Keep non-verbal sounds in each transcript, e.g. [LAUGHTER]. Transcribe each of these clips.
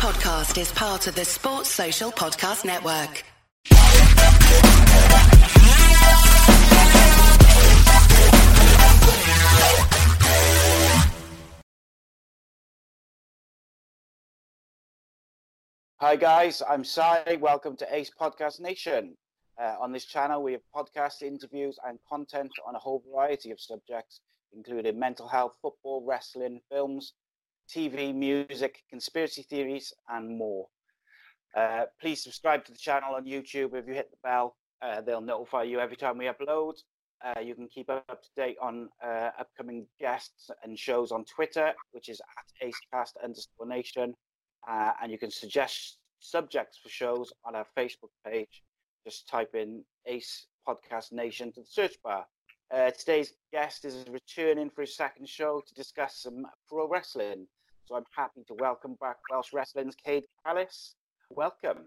podcast is part of the Sports Social Podcast Network. Hi guys, I'm Si. Welcome to Ace Podcast Nation. Uh, on this channel, we have podcast interviews, and content on a whole variety of subjects, including mental health, football, wrestling, films, TV, music, conspiracy theories, and more. Uh, please subscribe to the channel on YouTube. If you hit the bell, uh, they'll notify you every time we upload. Uh, you can keep up to date on uh, upcoming guests and shows on Twitter, which is at acecast underscore nation. Uh, and you can suggest subjects for shows on our Facebook page. Just type in Ace Podcast Nation to the search bar. Uh, today's guest is returning for his second show to discuss some pro wrestling. So I'm happy to welcome back Welsh Wrestling's Kade Callous. Welcome.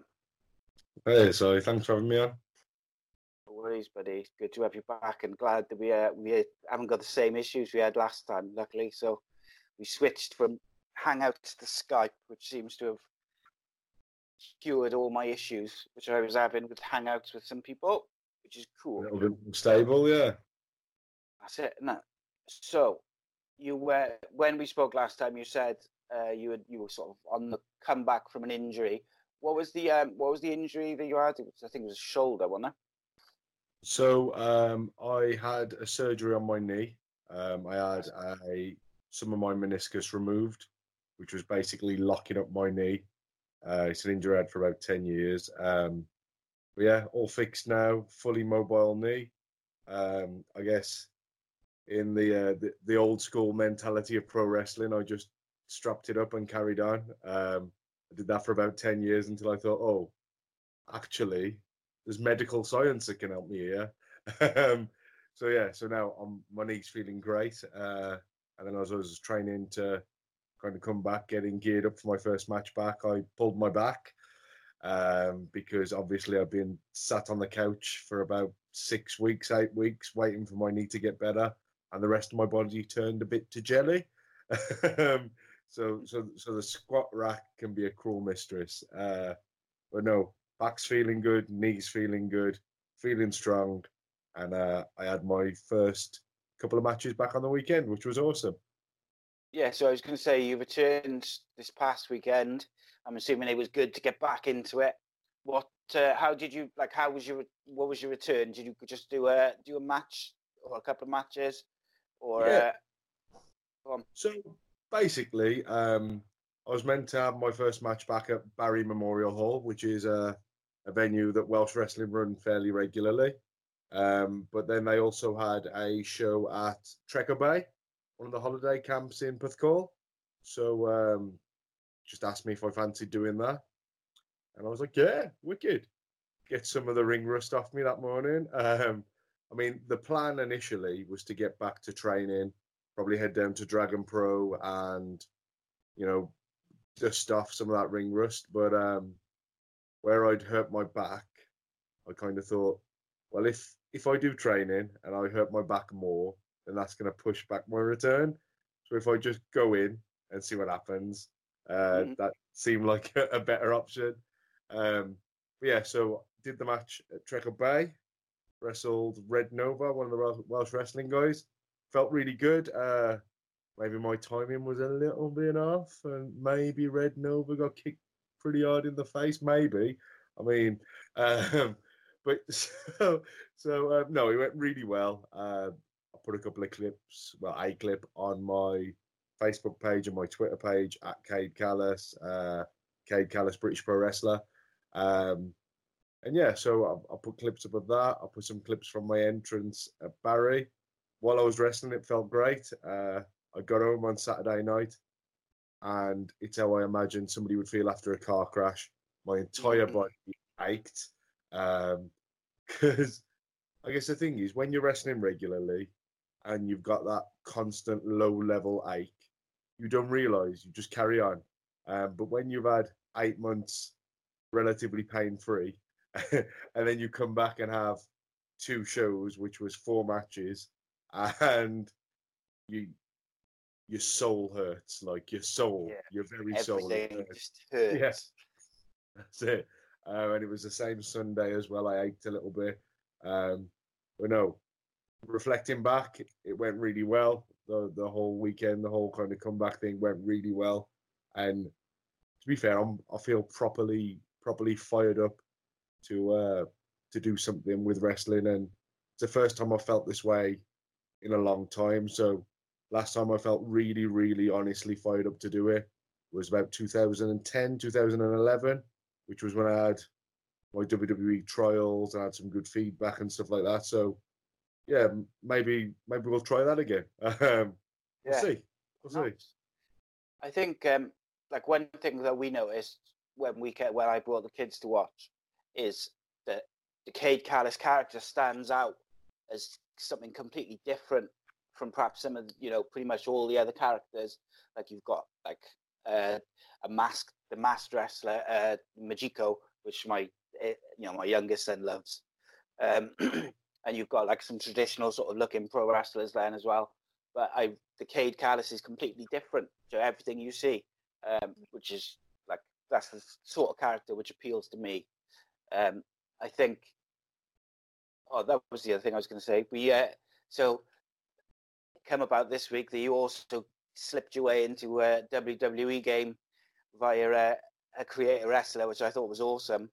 Hey, so thanks for having me on. No worries, buddy. Good to have you back, and glad that we uh, we haven't got the same issues we had last time. Luckily, so we switched from Hangouts to Skype, which seems to have cured all my issues, which I was having with Hangouts with some people, which is cool. A little bit stable, yeah. That's it. No. So, you were when we spoke last time. You said uh, you had, you were sort of on the comeback from an injury. What was the um, what was the injury that you had? I think it was a shoulder, wasn't it? So um, I had a surgery on my knee. Um, I had a some of my meniscus removed, which was basically locking up my knee. Uh, it's an injury I had for about ten years. Um, but yeah, all fixed now, fully mobile knee. Um, I guess in the, uh, the, the old school mentality of pro wrestling, I just strapped it up and carried on. Um, I did that for about ten years until I thought, oh, actually, there's medical science that can help me here. [LAUGHS] um, so yeah, so now I'm my knee's feeling great. Uh, and then as I was training to kind of come back, getting geared up for my first match back, I pulled my back um, because obviously I've been sat on the couch for about six weeks, eight weeks, waiting for my knee to get better, and the rest of my body turned a bit to jelly. [LAUGHS] um, so, so, so the squat rack can be a cruel mistress. Uh, but no, back's feeling good, knees feeling good, feeling strong, and uh, I had my first couple of matches back on the weekend, which was awesome. Yeah, so I was going to say you returned this past weekend. I'm assuming it was good to get back into it. What? Uh, how did you like? How was your? What was your return? Did you just do a do a match or a couple of matches, or? Yeah. Uh, so basically, um, I was meant to have my first match back at Barry Memorial Hall, which is a, a venue that Welsh Wrestling run fairly regularly. Um, but then they also had a show at Trecco Bay, one of the holiday camps in Porthcawl. So um, just asked me if I fancied doing that. And I was like, yeah, wicked. Get some of the ring rust off me that morning. Um, I mean, the plan initially was to get back to training, probably head down to Dragon Pro and, you know, dust off some of that ring rust. But um, where I'd hurt my back, I kind of thought, well, if if I do training and I hurt my back more, then that's going to push back my return. So if I just go in and see what happens, uh, mm-hmm. that seemed like a, a better option. Um, but yeah, so did the match at Trecco Bay, wrestled Red Nova, one of the Welsh wrestling guys. Felt really good. Uh, maybe my timing was a little bit off, and maybe Red Nova got kicked pretty hard in the face. Maybe. I mean, [LAUGHS] um, but [LAUGHS] so so um, no, it went really well. Uh, I put a couple of clips, well, a clip on my Facebook page and my Twitter page at Kade Callous, uh, Kade Callous, British Pro Wrestler. Um, and yeah, so I, I put clips up of that. I put some clips from my entrance at Barry. While I was wrestling, it felt great. Uh, I got home on Saturday night, and it's how I imagine somebody would feel after a car crash. My entire mm. body ached. Because um, [LAUGHS] I guess the thing is, when you're wrestling regularly and you've got that constant low level ache, you don't realize, you just carry on. Um, but when you've had eight months relatively pain free, [LAUGHS] and then you come back and have two shows, which was four matches, and you your soul hurts, like your soul, Yeah. your very soul. Everything [LAUGHS] hurts. just hurts. Yeah. That's it. Uh, and it was the same Sunday as well. I ate a little bit. Um, but no, reflecting back, it went really well. The the whole weekend, the whole kind of comeback thing went really well. And to be fair, I'm, I feel properly properly fired up to uh, to do something with wrestling. And it's the first time I felt this way in a long time. So last time I felt really, really honestly fired up to do it was about 2010, 2011 which was when I had my WWE trials and I had some good feedback and stuff like that. So, yeah, maybe maybe we'll try that again. [LAUGHS] Um, we'll see. We'll see. I think um, like one thing that we noticed when we when I brought the kids to watch is that the Kade Callous character stands out as something completely different from perhaps some of the, you know pretty much all the other characters. Like you've got like uh, a mask, the masked wrestler uh, Majiko, which my eh, you know my youngest son loves, um, [CLEARS THROAT] and you've got like some traditional sort of looking pro wrestlers then as well but I the Kade Callous is completely different to everything you see, um, which is like that's the sort of character which appeals to me. Um, I think. Oh, that was the other thing I was going to say. We uh, so come about this week that you also slipped your way into a WWE game via uh, a creator wrestler, which I thought was awesome.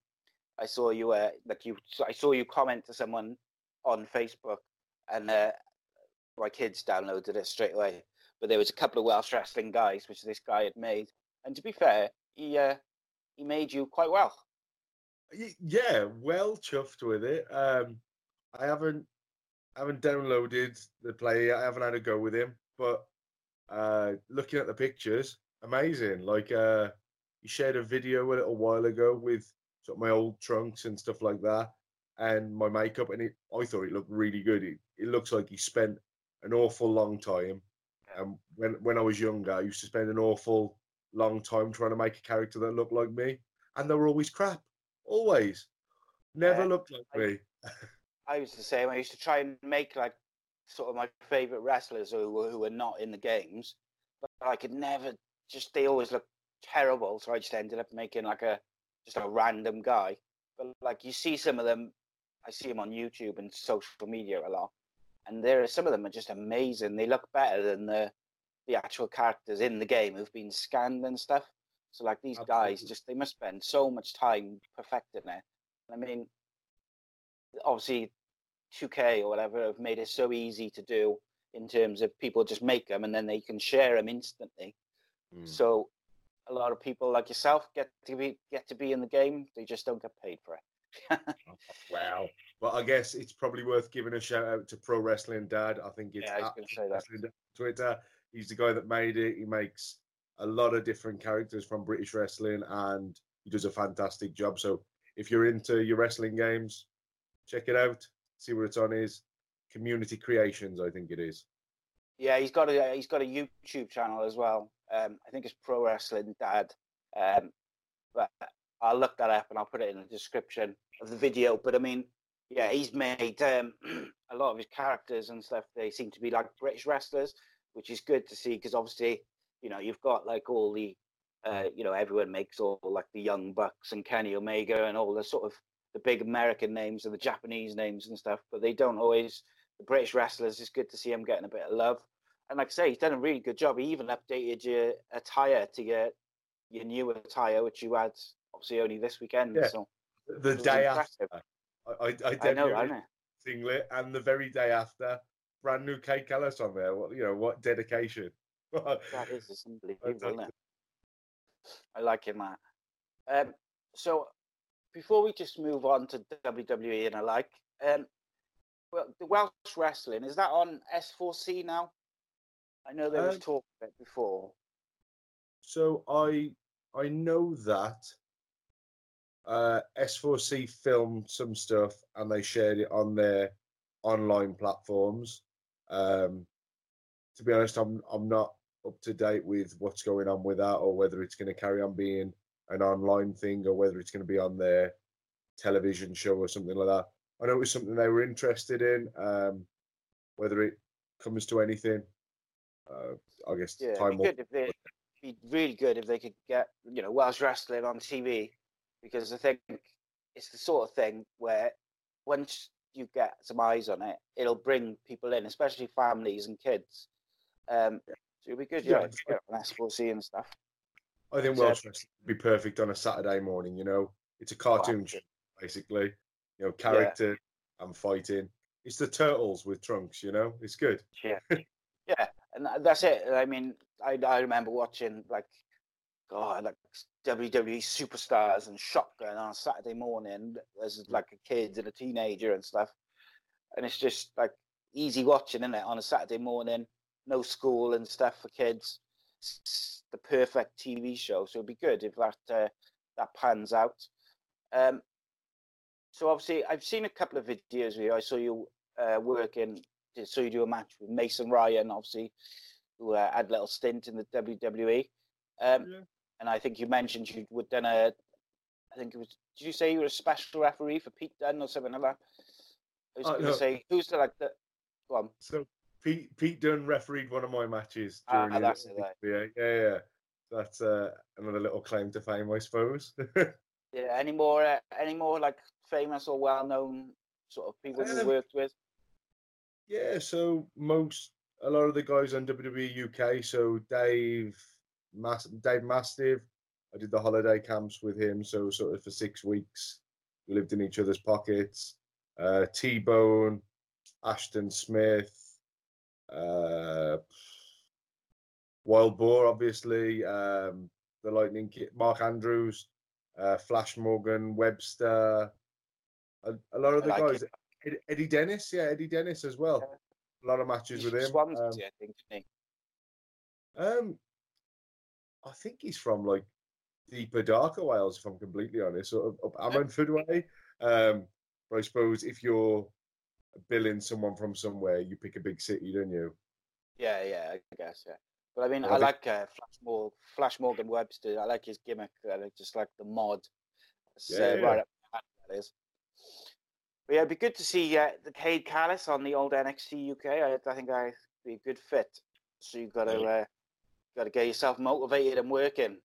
I saw you uh, like you I saw you comment to someone on Facebook, and uh, my kids downloaded it straight away. But there was a couple of Welsh wrestling guys, which this guy had made, and to be fair, he uh, he made you quite well. Yeah, well chuffed with it. Um, I haven't haven't downloaded the play. yet. I haven't had a go with him, but uh, looking at the pictures, amazing. Like uh, he shared a video a little while ago with sort of my old trunks and stuff like that, and my makeup, and it, I thought it looked really good. It, it looks like he spent an awful long time. Um, when when I was younger, I used to spend an awful long time trying to make a character that looked like me, and they were always crap. Always, never Yeah, looked like I- me. [LAUGHS] I was the same. I used to try and make like sort of my favorite wrestlers who were, who were not in the games, but I could never just. They always looked terrible, so I just ended up making like a just a random guy. But like you see some of them, I see them on YouTube and social media a lot, and there are some of them are just amazing. They look better than the the actual characters in the game who've been scanned and stuff. So like these guys, just they must spend so much time perfecting it. I mean, obviously 2K or whatever have made it so easy to do in terms of people just make them and then they can share them instantly. Mm. So a lot of people like yourself get to be get to be in the game. They just don't get paid for it. Wow. But I guess it's probably worth giving a shout out to Pro Wrestling Dad. I think it's Yeah, I was at gonna Pro say that. Wrestling Dad on Twitter. He's the guy that made it. He makes a lot of different characters from British wrestling, and he does a fantastic job. So if you're into your wrestling games, check it out. See what it's on. Is Community Creations, I think it is. yeah, he's got a he's got a YouTube channel as well. Um, I think it's Pro Wrestling Dad. Um, but I'll look that up and I'll put it in the description of the video. But I mean, yeah, he's made um, [CLEARS THROAT] a lot of his characters and stuff. They seem to be like British wrestlers, which is good to see because obviously, you know, you've got like all the, uh, you know, everyone makes all like the Young Bucks and Kenny Omega and all the sort of the big American names and the Japanese names and stuff, but they don't always. The British wrestlers, it's good to see them getting a bit of love. And like I say, he's done a really good job. He even updated your attire to your your new attire, which you had obviously only this weekend. Yeah. So The day impressive. after, I, I, I, I know, I know. singlet, and the very day after, brand new Kade Callous on there. What you know? What dedication? [LAUGHS] That is unbelievable, isn't it? I like it, Matt. Um, so before we just move on to WWE and I like, um, well, the Welsh wrestling is that on S4C now? I know there was Um, talk of it before. So I I know that uh, S4C filmed some stuff and they shared it on their online platforms. Um, to be honest, I'm I'm not up to date with what's going on with that or whether it's going to carry on being an online thing or whether it's going to be on their television show or something like that. I know it was something they were interested in. Um, whether it comes to anything, uh, I guess Yeah, time it'd be will. they be really good if they could get you know Welsh wrestling on TV because I think it's the sort of thing where once you get some eyes on it, it'll bring people in, especially families and kids. Um, so it'd be good, Yeah, yeah, to get on SLC and stuff. I think Welsh wrestling would be perfect on a Saturday morning. You know, it's a cartoon show basically. You know, character and fighting. It's the turtles with trunks. You know, it's good. Yeah, [LAUGHS] yeah, and that's it. I mean, I I remember watching like, God, like WWE superstars and Shotgun on a Saturday morning as mm. like a kid and a teenager and stuff, and it's just like easy watching, isn't it, on a Saturday morning, no school and stuff for kids. The perfect TV show, so it'd be good if that uh, that pans out. Um, so obviously, I've seen a couple of videos where I saw you uh, working so you do a match with Mason Ryan, obviously, who uh, had a little stint in the WWE. Um, Yeah. And I think you mentioned you would done a, I think it was, did you say you were a special referee for Pete Dunne or something like that? I was Uh, going to no. say, who's the, like the, go on. So Pete Pete Dunne refereed one of my matches Ah, during. that's his- it, yeah, yeah, yeah. That's uh, another little claim to fame, I suppose. [LAUGHS] Yeah, any more, uh, any more like famous or well-known sort of people you Um, worked with? Yeah, so most a lot of the guys on WWE UK. So Dave, Mas- Dave Mastiff, I did the holiday camps with him. So sort of for six weeks, we lived in each other's pockets. Uh, T Bone, Ashton Smith, uh, Wild Boar, obviously, um, the Lightning Kid, Mark Andrews, uh, Flash Morgan, Webster, a, a lot of the like guys. Ed- Eddie Dennis, yeah, Eddie Dennis as well. A lot of matches with him. Swansea, Um, I think, didn't um, I think he's from like deeper, darker Wales, if I'm completely honest, sort of up Ammanford way. Um, but I suppose if you're billing someone from somewhere, you pick a big city, don't you? Yeah, yeah, I guess, yeah. But I mean, Well, I I think- like uh, Flash, Mor- Flash Morgan Webster. I like his gimmick. I like just like the mod. It's, Yeah, uh, yeah. right up that is. But yeah, it'd be good to see uh, the Kade Callous on the old NXT UK. I, I think I'd be a good fit. So you've got to uh, got to get yourself motivated and working.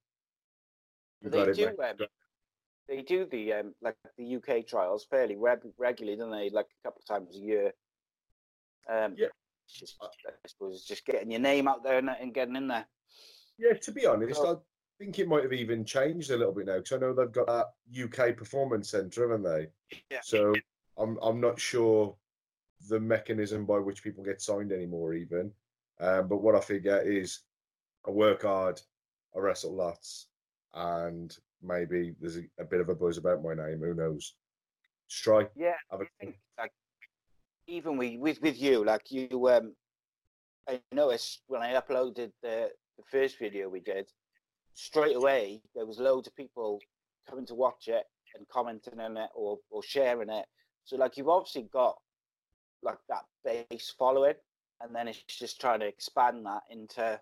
You They it, do, mate. um, They do the um, like the UK trials fairly reg- regularly, don't they? Like a couple of times a year. Um, Yeah. Just, I suppose it's just getting your name out there and, and getting in there. Yeah, to be honest, So- I think it might have even changed a little bit now because I know they've got that UK Performance Centre, haven't they? Yeah. So I'm I'm not sure the mechanism by which people get signed anymore, even. Um, but what I figure is, I work hard, I wrestle lots, and maybe there's a, a bit of a buzz about my name. Who knows? Strike. Yeah, Have a think like even we with with you, like you um I noticed when I uploaded the the first video we did, straight away there was loads of people coming to watch it and commenting on it or or sharing it. So like you've obviously got like that base following and then it's just trying to expand that into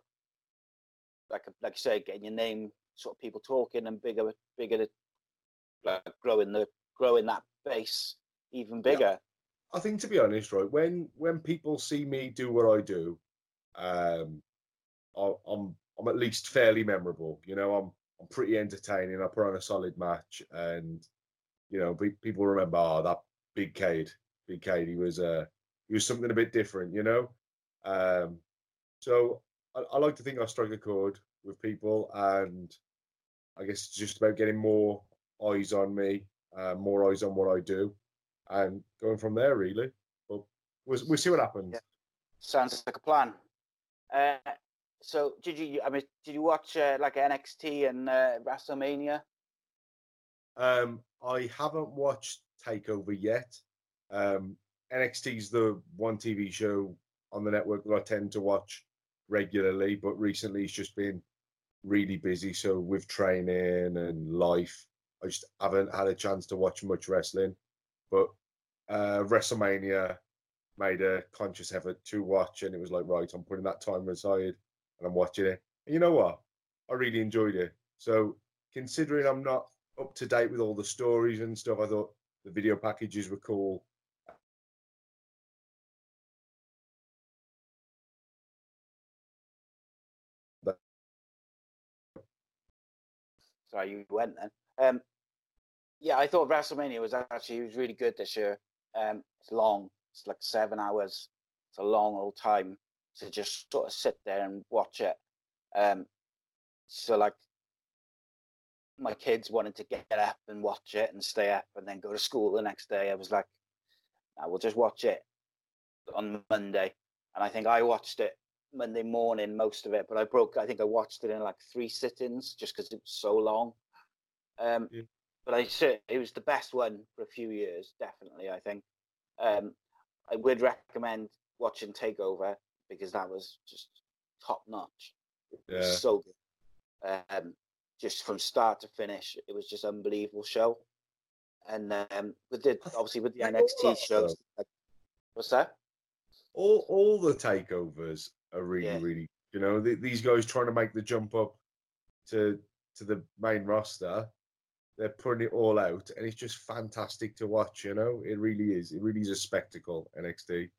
like a, like you say, getting your name sort of people talking and bigger bigger like growing the growing that base even bigger. I think to be honest, right, when when people see me do what I do, um, I, I'm I'm at least fairly memorable. You know, I'm I'm pretty entertaining. I put on a solid match, and you know, people remember, oh, that big Kade, big Kade. He was uh, he was something a bit different. You know, um, so I, I like to think I strike a chord with people, and I guess it's just about getting more eyes on me, uh, more eyes on what I do and going from there really. But we'll, we'll see what happens. Yeah. Sounds like a plan. Uh, so did you? I mean, did you watch uh, like NXT and uh, WrestleMania? Um, I haven't watched Takeover yet. Um, is the one TV show on the network that I tend to watch regularly, but recently it's just been really busy. So with training and life, I just haven't had a chance to watch much wrestling. But uh, WrestleMania made a conscious effort to watch, and it was like, right, I'm putting that time aside and I'm watching it. And you know what? I really enjoyed it. So considering I'm not up to date with all the stories and stuff, I thought the video packages were cool. Sorry, you went then. Um, yeah, I thought WrestleMania was actually was really good this year. Um, it's long. It's like seven hours. It's a long old time to just sort of sit there and watch it. Um, so like my kids wanted to get up and watch it and stay up and then go to school the next day. I was like, I will just watch it on Monday. And I think I watched it Monday morning, most of it, but I broke, I think I watched it in like three sittings just because it was so long. Um, yeah. But I said it was the best one for a few years, definitely, I think. Um, I would recommend watching Takeover because that was just top notch. Yeah. so good. Um, just from start to finish, it was just unbelievable show. And um, with the obviously with the NXT shows, what's that? All all the takeovers are really yeah. really you know the, these guys trying to make the jump up to to the main roster. They're putting it all out, and it's just fantastic to watch. You know, it really is. It really is a spectacle. NXT.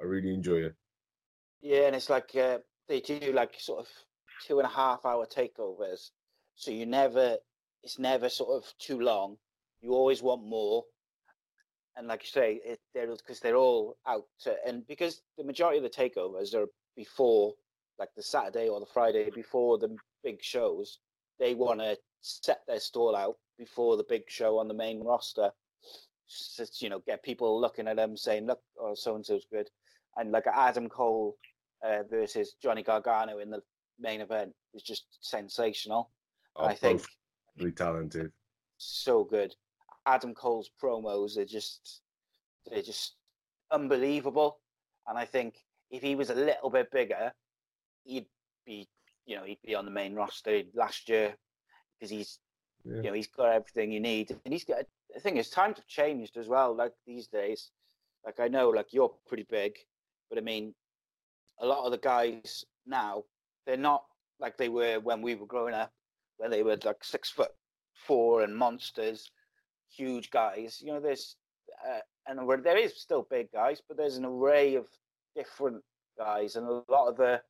I really enjoy it. Yeah, and it's like uh, they do like sort of two and a half hour takeovers, so you never, it's never sort of too long. You always want more, and like you say, it, they're because they're all out, to, and because the majority of the takeovers are before, like the Saturday or the Friday before the big shows, they want to set their stall out before the big show on the main roster. Just, you know, get people looking at them saying, "Look, oh, so and so's good," and like Adam Cole uh, versus Johnny Gargano in the main event was just sensational. Oh, I think really talented, so good. Adam Cole's promos are just they're just unbelievable, and I think if he was a little bit bigger, he'd be you know he'd be on the main roster last year because he's yeah. you know he's got everything you need, and he's got. I think his times have changed as well. Like these days, like I know, like you're pretty big, but I mean, a lot of the guys now they're not like they were when we were growing up, where they were like six foot four and monsters, huge guys. You know, there's uh, and where there is still big guys, but there's an array of different guys, and a lot of the,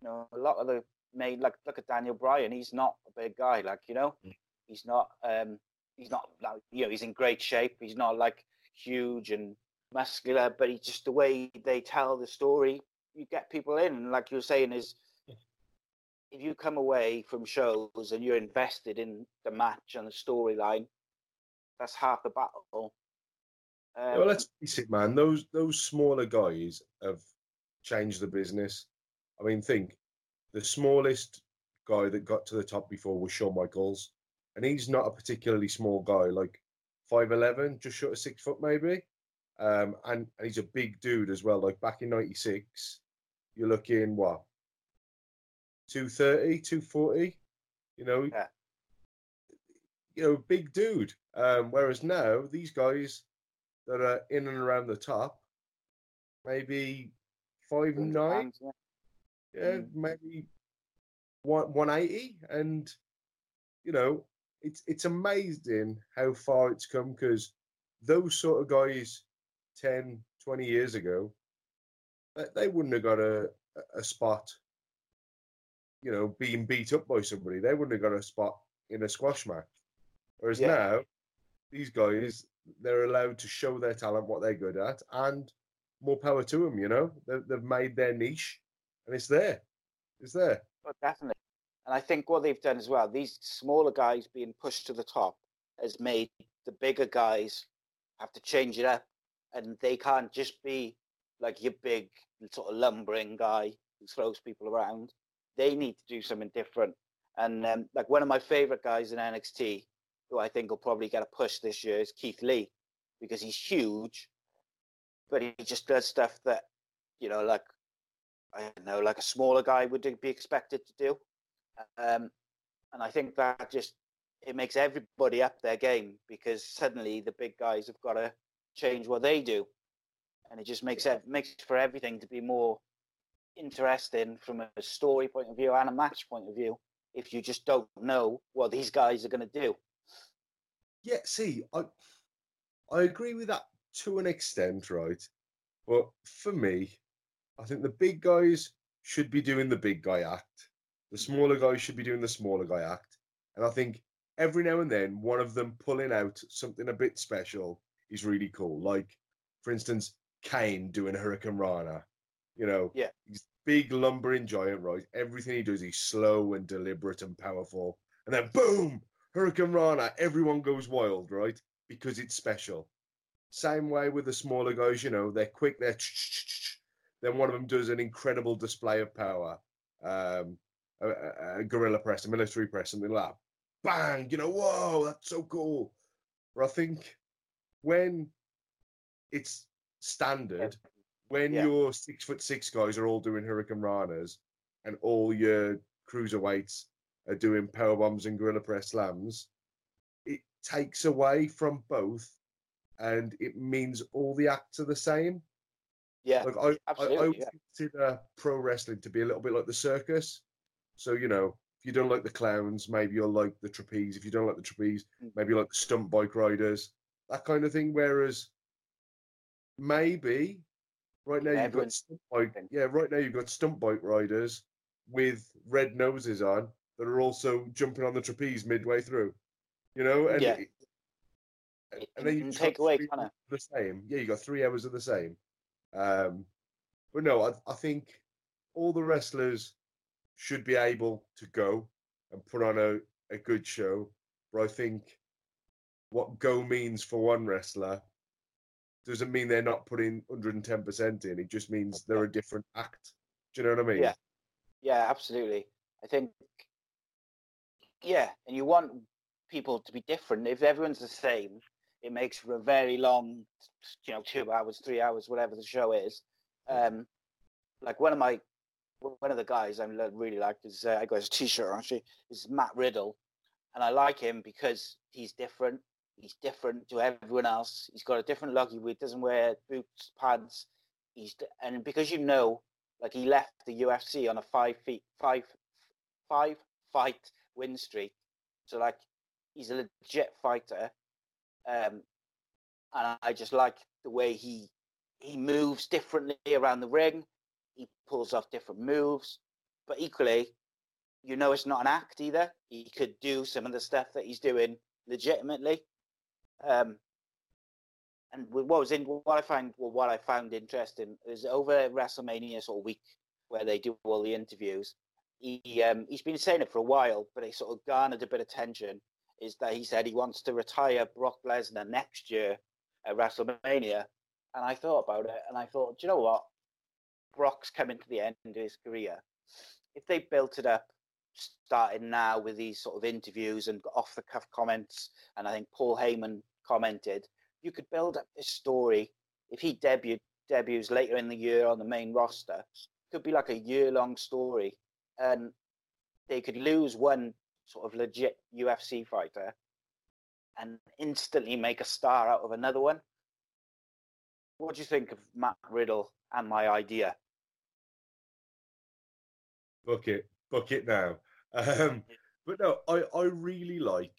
you know, a lot of the main like look at Daniel Bryan. He's not a big guy, like you know, mm. he's not. um He's not like you know, he's in great shape. He's not like huge and muscular, but he just the way they tell the story you get people in. And like you're saying, is if you come away from shows and you're invested in the match and the storyline, that's half the battle. Um, well, let's face it, man. Those those smaller guys have changed the business. I mean, think the smallest guy that got to the top before was Shawn Michaels, and he's not a particularly small guy, like five eleven, just short of six foot maybe. Um, and, and he's a big dude as well. Like back in '96, you're looking what 230, 240. You know, yeah. you know, big dude. Um, whereas now these guys that are in and around the top, maybe five and nine, yeah, yeah mm. maybe one one eighty, and you know, it's it's amazing how far it's come because those sort of guys 10, 20 years ago, they wouldn't have got a, a spot, you know, being beat up by somebody. They wouldn't have got a spot in a squash match. Whereas yeah. now, these guys, they're allowed to show their talent, what they're good at, and more power to them, you know? They've, they've made their niche, and it's there. It's there. Well, definitely. And I think what they've done as well, these smaller guys being pushed to the top, has made the bigger guys have to change it up and they can't just be like your big sort of lumbering guy who throws people around. They need to do something different. And um, like one of my favorite guys in NXT, who I think will probably get a push this year, is Keith Lee, because he's huge, but he just does stuff that, you know, like I don't know, like a smaller guy would be expected to do. Um, and I think that just it makes everybody up their game because suddenly the big guys have got to change what they do, and it just makes it makes for everything to be more interesting from a story point of view and a match point of view. If you just don't know what these guys are going to do. Yeah, see, I I agree with that to an extent, right? But for me, I think the big guys should be doing the big guy act. The mm-hmm. smaller guys should be doing the smaller guy act. And I think every now and then, one of them pulling out something a bit special is really cool. Like, for instance, Kane doing Hurricanrana. You know, Yeah. he's big lumbering giant, right? Everything he does, he's slow and deliberate and powerful. And then boom, Hurricanrana, everyone goes wild, right? Because it's special. Same way with the smaller guys, you know, they're quick, they're then one of them does an incredible display of power. Um, a, a, a gorilla press, a military press, something like that. Bang, you know, whoa, that's so cool. But I think when it's standard, when Yeah. your six foot six guys are all doing Hurricanranas and all your cruiserweights are doing power bombs and gorilla press slams, it takes away from both and it means all the acts are the same. Yeah, Like I, I, I yeah. consider pro wrestling to be a little bit like the circus. So you know, if you don't like the clowns, maybe you'll like the trapeze. If you don't like the trapeze, Mm. maybe you like the stunt bike riders, that kind of thing. Whereas maybe right now you've got stunt bike. Yeah, right now you've got stunt bike riders with red noses on that are also jumping on the trapeze midway through. You know, and Yeah. it- and then you take away kind of the same. Yeah, you got three hours of the same. Um, but no, I, I think all the wrestlers should be able to go and put on a, a good show. But I think what go means for one wrestler doesn't mean they're not putting 110% in. It just means they're a different act. Do you know what I mean? Yeah. Yeah, absolutely. I think, yeah, and you want people to be different. If everyone's the same, it makes for a very long, you know, two hours, three hours, whatever the show is. Um, like one of my, one of the guys I really like is uh, I got his T-shirt actually is Matt Riddle, and I like him because he's different. He's different to everyone else. He's got a different look. He doesn't wear boots, pads. He's and because you know like he left the UFC on a five feet five five fight win streak. So like he's a legit fighter. Um and I just like the way he he moves differently around the ring. He pulls off different moves. But equally, you know it's not an act either. He could do some of the stuff that he's doing legitimately. Um and what was in what I find well, what I found interesting is over WrestleMania sort of week where they do all the interviews. He um, he's been saying it for a while, but it sort of garnered a bit of attention. Is that he said he wants to retire Brock Lesnar next year at WrestleMania, and I thought about it, and I thought, do you know what? Brock's coming to the end of his career. If they built it up, starting now with these sort of interviews and off the cuff comments, and I think Paul Heyman commented, you could build up this story. If he debut debuts later in the year on the main roster, could be like a year long story, and they could lose one sort of legit UFC fighter and instantly make a star out of another one. What do you think of Matt Riddle and my idea? book it, book it now. [LAUGHS] Um, but no, I, I really like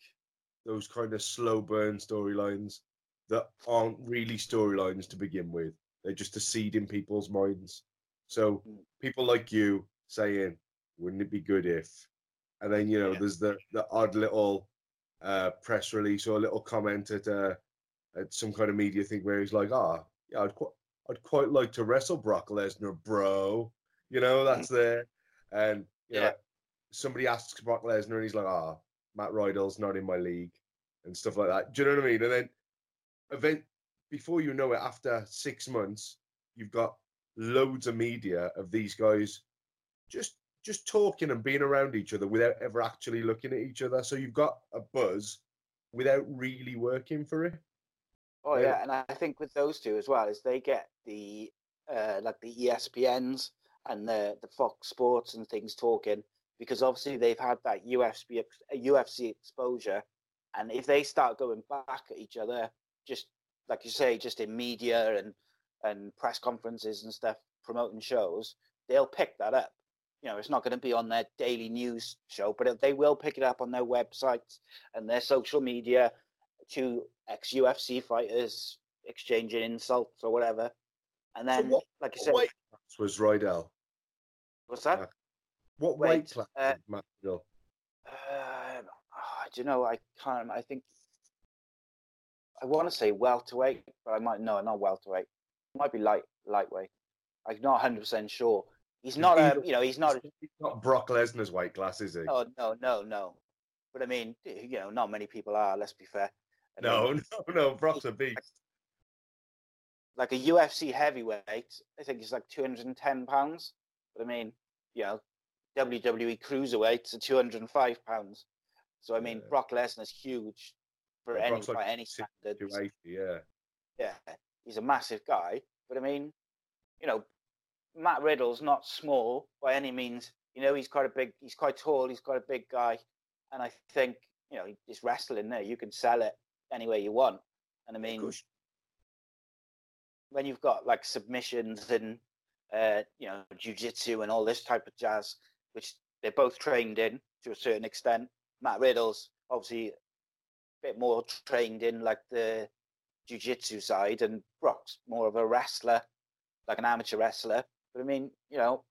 those kind of slow burn storylines that aren't really storylines to begin with. They're just a seed in people's minds. So Mm. people like you saying, "Wouldn't it be good if?" And then you know, Yeah. there's the the odd little uh, press release or a little comment at uh, at some kind of media thing where he's like, "Ah, yeah, I'd quite I'd quite like to wrestle Brock Lesnar, bro." You know, that's there. And you know, Yeah. somebody asks Brock Lesnar, and he's like, "Ah, Matt Riddle's not in my league," and stuff like that. Do you know what I mean? And then, event before you know it, after six months, you've got loads of media of these guys just just talking and being around each other without ever actually looking at each other. So you've got a buzz without really working for it. Oh Yeah. and I think with those two as well is they get the uh, like the ESPNs and the the Fox Sports and things talking because obviously they've had that UFC uh, UFC exposure, and if they start going back at each other, just like you say, just in media and and press conferences and stuff promoting shows, they'll pick that up. You know, it's not going to be on their daily news show, but they will pick it up on their websites and their social media two ex UFC fighters exchanging insults or whatever. And then, what- like What said, weight was Riddle? what's that? What Wait, weight class uh, was Matt oh, I do you know? I can't. I think I want to say welterweight, but I might no, not welterweight. It might be light lightweight. I'm not 100 percent sure. He's not a, uh, you know, he's not. He's not Brock Lesnar's weight class, is he? Oh no, no, no. But I mean, you know, not many people are. Let's be fair. I no, mean, [LAUGHS] no, no. Brock's a beast. Like a UFC heavyweight, I think it's like 210 pounds. But I mean, you know, WWE cruiserweights are 205 pounds. So I mean, Yeah. Brock Lesnar's huge for Yeah, any Brock's like by any 6'2", standards. 280, yeah. Yeah, he's a massive guy. But I mean, you know, Matt Riddle's not small by any means. You know, he's quite a big, he's quite tall, he's quite a big guy. And I think, you know, he's wrestling there. You can sell it any way you want. And I mean, when you've got like submissions and, uh, you know, jujitsu and all this type of jazz, which they're both trained in to a certain extent. Matt Riddle's obviously a bit more trained in like the jujitsu side, and Brock's more of a wrestler, like an amateur wrestler. But I mean, you know,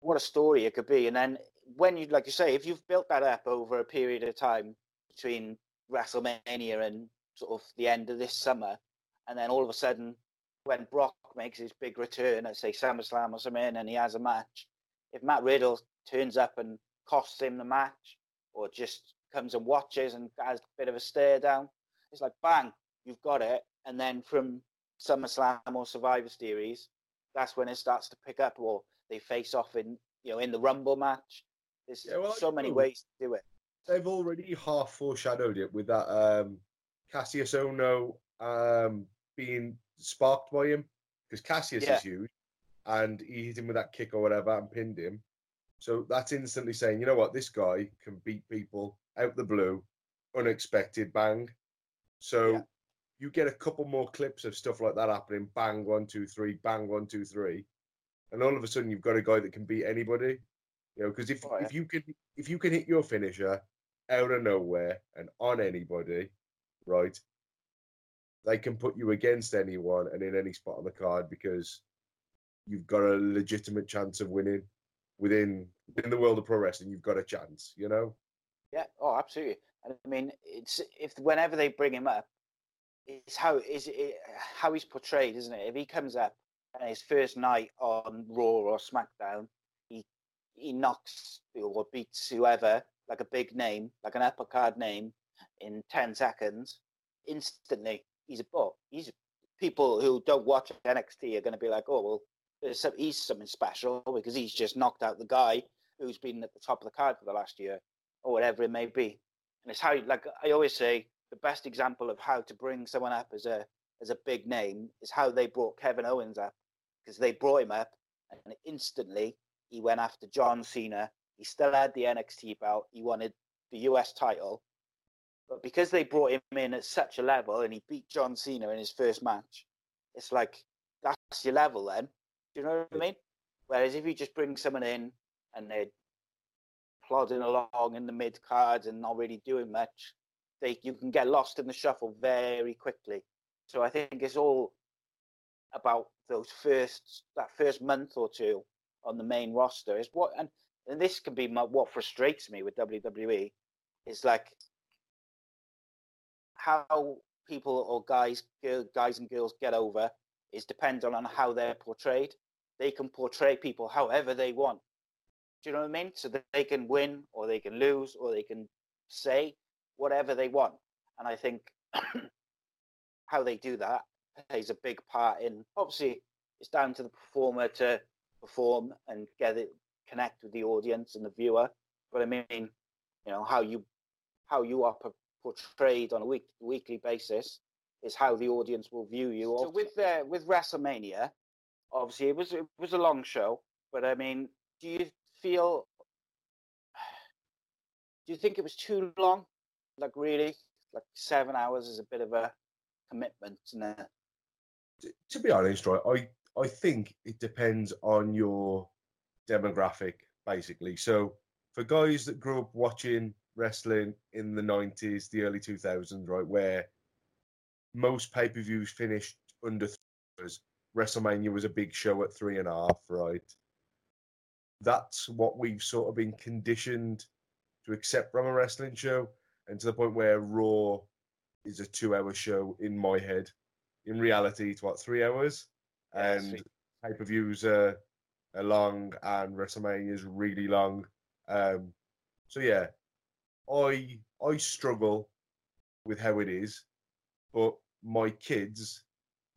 what a story it could be. And then when you, like you say, if you've built that up over a period of time between WrestleMania and sort of the end of this summer, and then all of a sudden, when Brock makes his big return at say SummerSlam or something, and he has a match, if Matt Riddle turns up and costs him the match, or just comes and watches and has a bit of a stare down, it's like bang, you've got it. And then from SummerSlam or Survivor Series, that's when it starts to pick up, or they face off in you know in the Rumble match. There's Yeah, well, so many know. ways to do it. They've already half foreshadowed it with that um, Kassius Ohno um, being sparked by him because Kassius Yeah. is huge and he hit him with that kick or whatever and pinned him. So that's instantly saying, you know what, this guy can beat people out the blue, unexpected, bang. So Yeah. You get a couple more clips of stuff like that happening, bang, one, two, three, bang, one, two, three. And all of a sudden you've got a guy that can beat anybody. You know, because if, Oh, yeah. if you can if you can hit your finisher out of nowhere and on anybody, right, they can put you against anyone and in any spot on the card because you've got a legitimate chance of winning within within the world of pro wrestling. You've got a chance, you know. Yeah. Oh, absolutely. And I mean, it's if whenever they bring him up, it's how is it how he's portrayed, isn't it? If he comes up and his first night on Raw or SmackDown, he he knocks or beats whoever like a big name, like an upper card name, in ten seconds, instantly he's a butt. He's people who don't watch NXT are going to be like, oh well, there's some, he's something special because he's just knocked out the guy who's been at the top of the card for the last year or whatever it may be. And it's how, like I always say, the best example of how to bring someone up as a as a big name is how they brought Kevin Owens up because they brought him up and instantly he went after John Cena. He still had the NXT belt. He wanted the US title. But because they brought him in at such a level and he beat John Cena in his first match, it's like that's your level then. Do you know what I mean? Whereas if you just bring someone in and they're plodding along in the mid cards and not really doing much, they you can get lost in the shuffle very quickly. So I think it's all about those first that first month or two on the main roster is what and, and this can be my, what frustrates me with WWE is like how people or guys guys and girls get over is dependent on how they're portrayed. They can portray people however they want. Do you know what I mean? So that they can win or they can lose or they can say whatever they want. And I think [CLEARS THROAT] how they do that plays a big part in obviously it's down to the performer to perform and get it connect with the audience and the viewer. But I mean, you know, how you how you are por- portrayed on a week weekly basis is how the audience will view you. So with uh, with WrestleMania, obviously it was it was a long show, but I mean, do you feel [SIGHS] do you think it was too long? Like really, like seven hours is a bit of a commitment, isn't it? to be honest, right, I I think it depends on your demographic, basically. So for guys that grew up watching wrestling in the nineties, the early two thousands, right, where most pay per views finished under three hours, WrestleMania was a big show at three and a half, right? That's what we've sort of been conditioned to accept from a wrestling show. And to the point where Raw is a two-hour show in my head. In reality, it's what three hours, and pay-per-views are, are long, and WrestleMania is really long. Um, so yeah, I I struggle with how it is, but my kids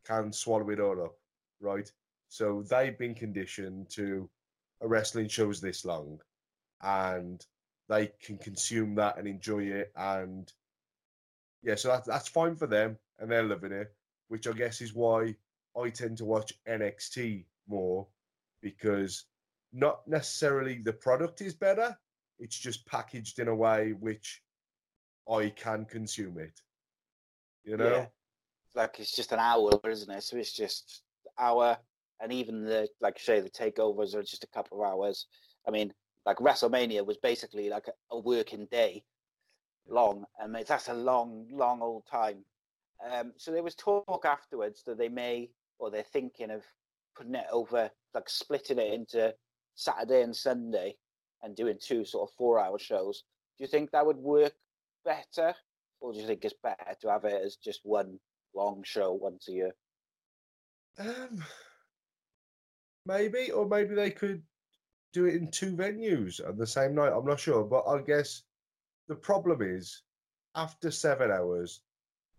can swallow it all up, right? So they've been conditioned to a wrestling show's this long, and they can consume that and enjoy it, and yeah, so that's that's fine for them, and they're loving it. Which I guess is why I tend to watch NXT more because not necessarily the product is better, it's just packaged in a way which I can consume it. You know? Yeah. Like it's just an hour, isn't it? So it's just hour, and even the like say, the takeovers are just a couple of hours. I mean, like WrestleMania was basically like a, a working day long, and that's a long, long old time. Um, so there was talk afterwards that they may, or they're thinking of putting it over, like splitting it into Saturday and Sunday, and doing two sort of four-hour shows. Do you think that would work better, or do you think it's better to have it as just one long show once a year? Um, maybe, or maybe they could do it in two venues on the same night. I'm not sure, but I guess the problem is after seven hours,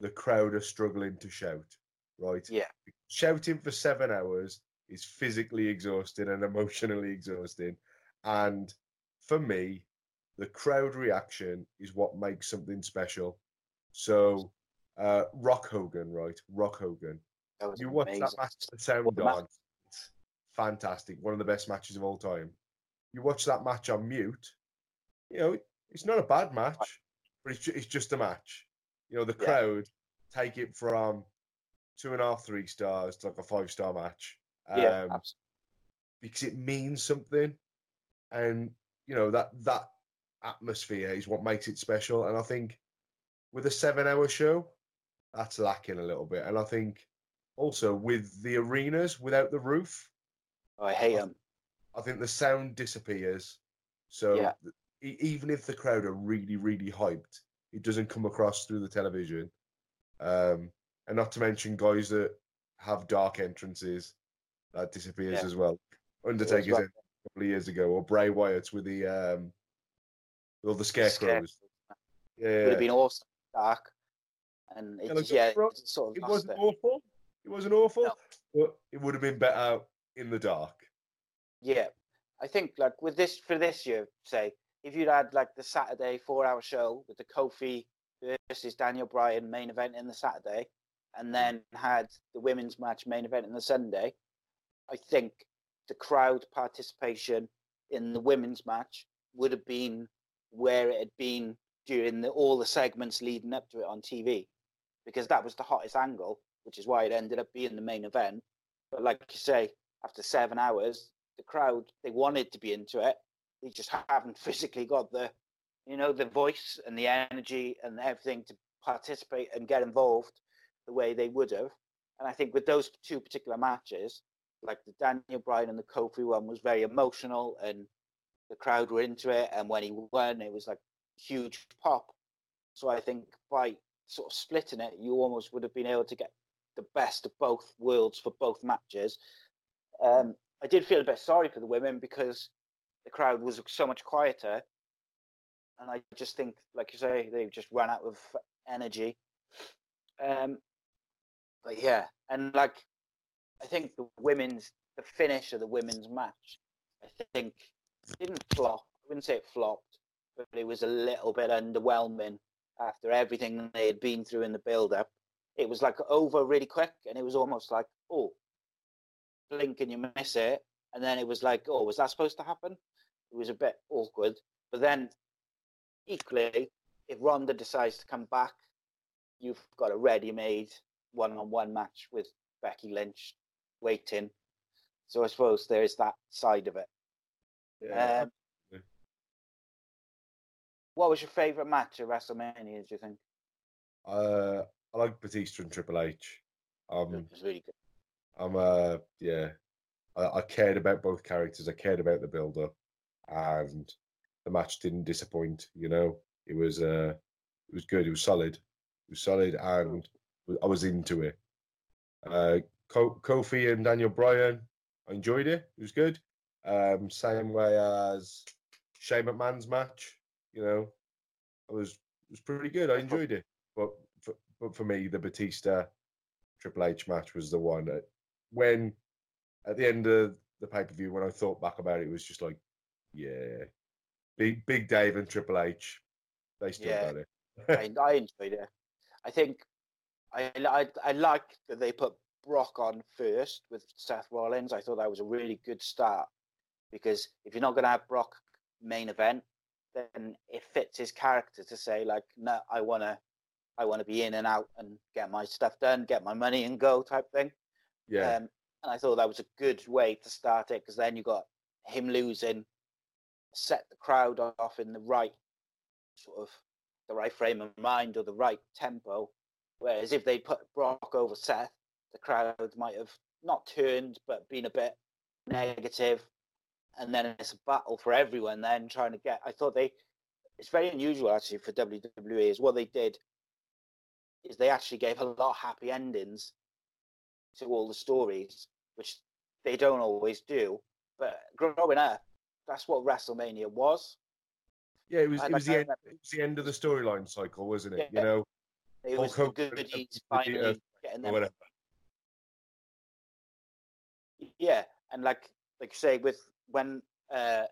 the crowd are struggling to shout. Right? Yeah. Shouting for seven hours is physically exhausting and [LAUGHS] emotionally exhausting, and for me, the crowd reaction is what makes something special. So, uh, Rock Hogan, right? Rock Hogan you watch amazing. that match at the Sound What the match- on. Fantastic. One of the best matches of all time. You watch that match on mute. You know, it's not a bad match, but it's, it's just a match. You know, the Yeah. crowd take it from two and a half, three stars to like a five star match. Yeah, um, abs- because it means something, and you know that that atmosphere is what makes it special. And I think with a seven-hour show, that's lacking a little bit. And I think also with the arenas without the roof, oh, I hate them. I think the sound disappears. So Yeah. even if the crowd are really, really hyped, it doesn't come across through the television. Um, and not to mention guys that have dark entrances, that disappears Yeah. as well. Undertaker's right. a couple of years ago, or Bray Wyatt with the um, with all the scarecrows. Yeah, Would have been awesome, dark, and it yeah, it sort of it wasn't it. awful. It wasn't awful, No. but it would have been better in the dark. Yeah, I think like with this for this year, say if you'd had like the Saturday four-hour show with the Kofi versus Daniel Bryan main event in the Saturday, and mm-hmm. then had the women's match main event in the Sunday, I think the crowd participation in the women's match would have been where it had been during the, all the segments leading up to it on TV, because that was the hottest angle, which is why it ended up being the main event. But like you say, after seven hours, the crowd they wanted to be into it. They just haven't [LAUGHS] physically got the, you know, the voice and the energy and everything to participate and get involved the way they would have. And I think with those two particular matches, like the Daniel Bryan and the Kofi one was very emotional and the crowd were into it. And when he won, it was like huge pop. So I think by sort of splitting it, you almost would have been able to get the best of both worlds for both matches. Um, I did feel a bit sorry for the women because the crowd was so much quieter, and I just think, like you say, they just ran out of energy. Um, but yeah, and like I think the women's the finish of the women's match, I think didn't flop. I wouldn't say it flopped, but it was a little bit underwhelming after everything they had been through in the build-up. It was like over really quick, and it was almost like, oh, blink and you miss it, and then it was like, oh, was that supposed to happen? It was a bit awkward. But then, equally, if Ronda decides to come back, you've got a ready-made one-on-one match with Becky Lynch waiting. So I suppose there is that side of it. Yeah. Um, what was your favourite match at WrestleMania? Do you think? Uh, I like Batista and Triple H. Um, it was really good. I'm uh, yeah, I, I cared about both characters. I cared about the build up, and the match didn't disappoint. You know, it was uh, It was good. It was solid. It was solid, and I was into it. Uh, Kofi and Daniel Bryan, I enjoyed it. It was good. Um, same way as Shane McMahon's match. You know, it was it was pretty good. I enjoyed it. But for, but for me, the Batista Triple H match was the one that when at the end of the pay per view, when I thought back about it, it was just like, yeah, Big Big Dave and Triple H, they still yeah, got it. I, I enjoyed it. I think I, I I like that they put Brock on first with Seth Rollins. I thought that was a really good start because if you're not going to have Brock main event, then it fits his character to say like, no, I want to, I want to be in and out and get my stuff done, get my money and go type thing. Yeah. Um, and I thought that was a good way to start it because then you got him losing, set the crowd off in the right sort of the right frame of mind or the right tempo. Whereas if they put Brock over Seth, the crowd might have not turned but been a bit negative. and then it's a battle for everyone then trying to get i thought they it's very unusual actually for wwe is what they did is they actually gave a lot of happy endings to all the stories which they don't always do but growing up that's what wrestlemania was. Yeah it was, it was, the, end, it was the end of the storyline cycle wasn't it? Yeah. you know? It was Hulk the goodies finally getting them. yeah, and like like you say, with when uh,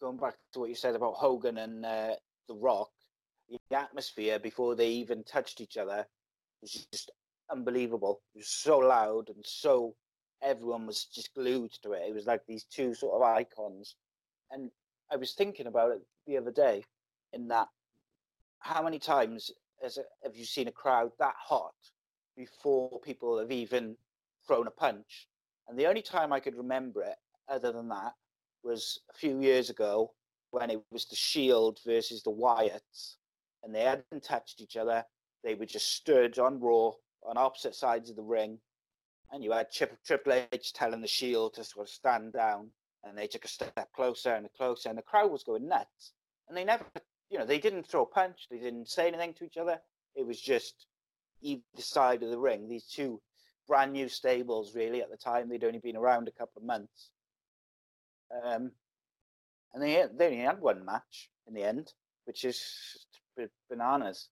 going back to what you said about Hogan and uh, The Rock, the atmosphere before they even touched each other was just unbelievable. It was so loud and so everyone was just glued to it. It was like these two sort of icons. And I was thinking about it the other day in that how many times has, have you seen a crowd that hot before people have even thrown a punch? And the only time I could remember it, other than that, was a few years ago when it was the Shield versus the Wyatts, and they hadn't touched each other. They were just stood on Raw on opposite sides of the ring, and you had Triple H telling the Shield to sort of stand down, and they took a step closer and closer, and the crowd was going nuts. And they never, you know, they didn't throw a punch, they didn't say anything to each other. It was just either side of the ring. These two brand new stables really at the time. They'd only been around a couple of months. Um, and they, they only had one match in the end, which is bananas.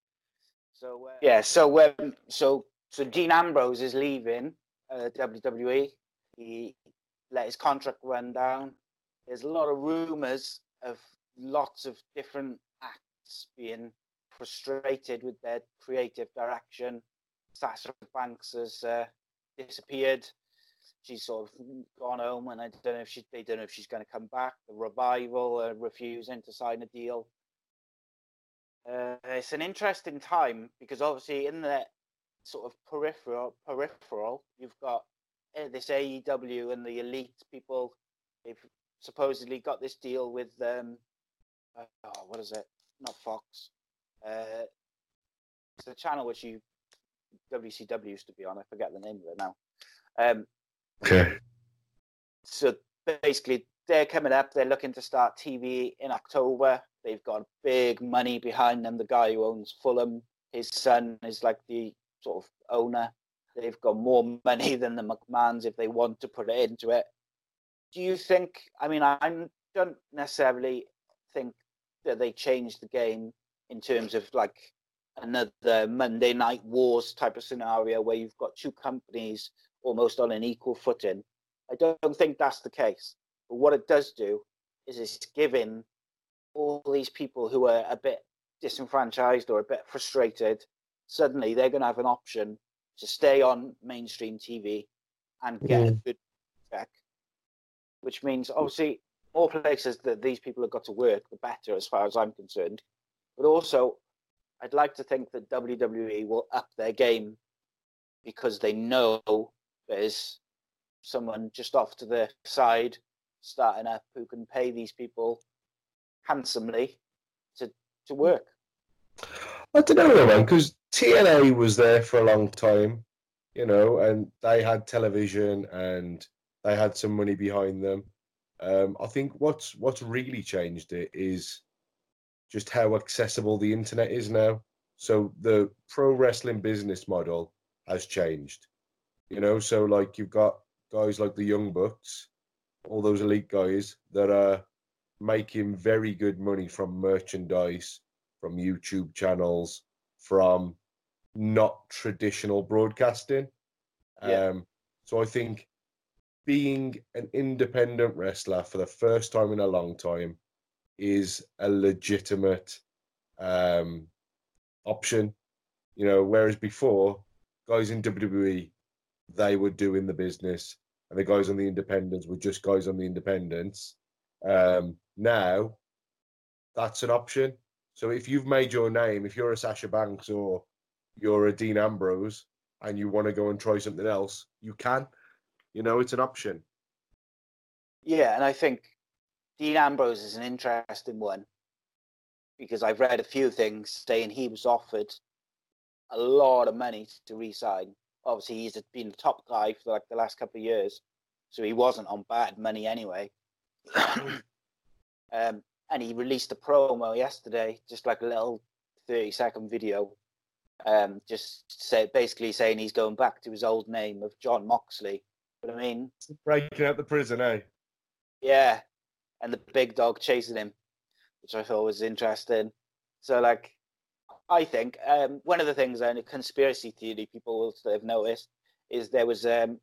So uh, yeah, so um, so so Dean Ambrose is leaving uh, WWE. He let his contract run down. There's a lot of rumors of lots of different acts being frustrated with their creative direction. Sasha Banks has uh, disappeared. She's sort of gone home, and I don't know if she they don't know if she's going to come back. The revival uh, refusing to sign a deal. Uh, it's an interesting time because obviously in the sort of peripheral peripheral you've got uh, this AEW and the elite people. They've supposedly got this deal with um, oh, what is it? Not Fox. Uh, it's the channel which you WCW used to be on. I forget the name of it now. Um, okay. So basically, they're coming up. They're looking to start TV in October. They've got big money behind them. The guy who owns Fulham, his son is like the sort of owner. They've got more money than the McMahons if they want to put it into it. Do you think? I mean, I don't necessarily think that they changed the game in terms of like another Monday Night Wars type of scenario where you've got two companies almost on an equal footing. I don't think that's the case. But what it does do is it's giving all these people who are a bit disenfranchised or a bit frustrated, suddenly they're going to have an option to stay on mainstream TV and get mm. good tech, which means obviously more places that these people have got to work, the better, as far as I'm concerned. But also, I'd like to think that WWE will up their game because they know there's someone just off to the side starting up who can pay these people handsomely to to work. I don't know, man, because TNA was there for a long time, you know, and they had television and they had some money behind them. Um, I think what's what's really changed it is just how accessible the internet is now. So the pro wrestling business model has changed. You know, so like you've got guys like the Young Bucks, all those elite guys that are making very good money from merchandise, from YouTube channels, from not traditional broadcasting. Yeah. Um, so I think being an independent wrestler for the first time in a long time is a legitimate um, option. You know, whereas before, guys in WWE, they were doing the business, and the guys on the independents were just guys on the independents. Um, now, that's an option. So if you've made your name, if you're a Sasha Banks or you're a Dean Ambrose, and you want to go and try something else, you can. You know, it's an option. Yeah, and I think Dean Ambrose is an interesting one because I've read a few things saying he was offered a lot of money to resign. Obviously, he's been the top guy for like the last couple of years, so he wasn't on bad money anyway. [CLEARS THROAT] um, and he released a promo yesterday, just like a little thirty-second video, um, just say, basically saying he's going back to his old name of Jon Moxley. But I mean, Breaking out the prison, eh? yeah, and the big dog chasing him, which I thought was interesting. So, like, I think um, one of the things and a conspiracy theory people will have noticed is there was um,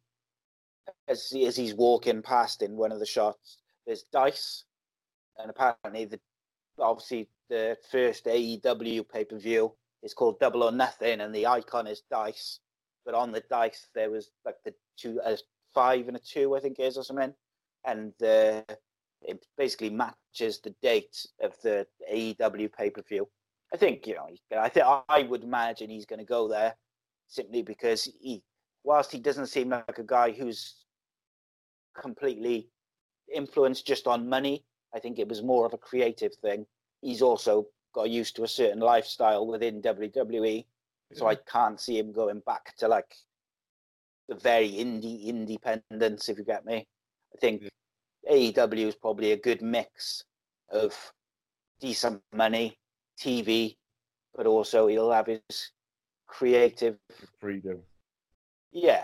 as as he's walking past in one of the shots, there's dice, and apparently the obviously the first AEW pay per view is called Double or Nothing, and the icon is dice. But on the dice there was like the two a five and a two, I think it is or something, and uh, it basically matches the date of the AEW pay per view. I think you know. I think I would imagine he's going to go there simply because he, whilst he doesn't seem like a guy who's completely influenced just on money, I think it was more of a creative thing. He's also got used to a certain lifestyle within WWE, so I can't see him going back to like the very indie independence. If you get me, I think AEW is probably a good mix of decent money, TV, but also he'll have his creative freedom. Yeah,